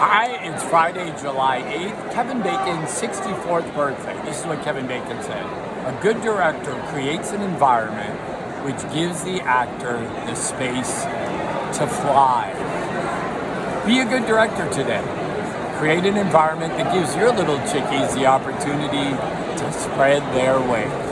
Hi, it's Friday, July 8th, Kevin Bacon's 64th birthday. This is what Kevin Bacon said. A good director creates an environment which gives the actor the space to fly. Be a good director today. Create an environment that gives your little chickies the opportunity to spread their wings.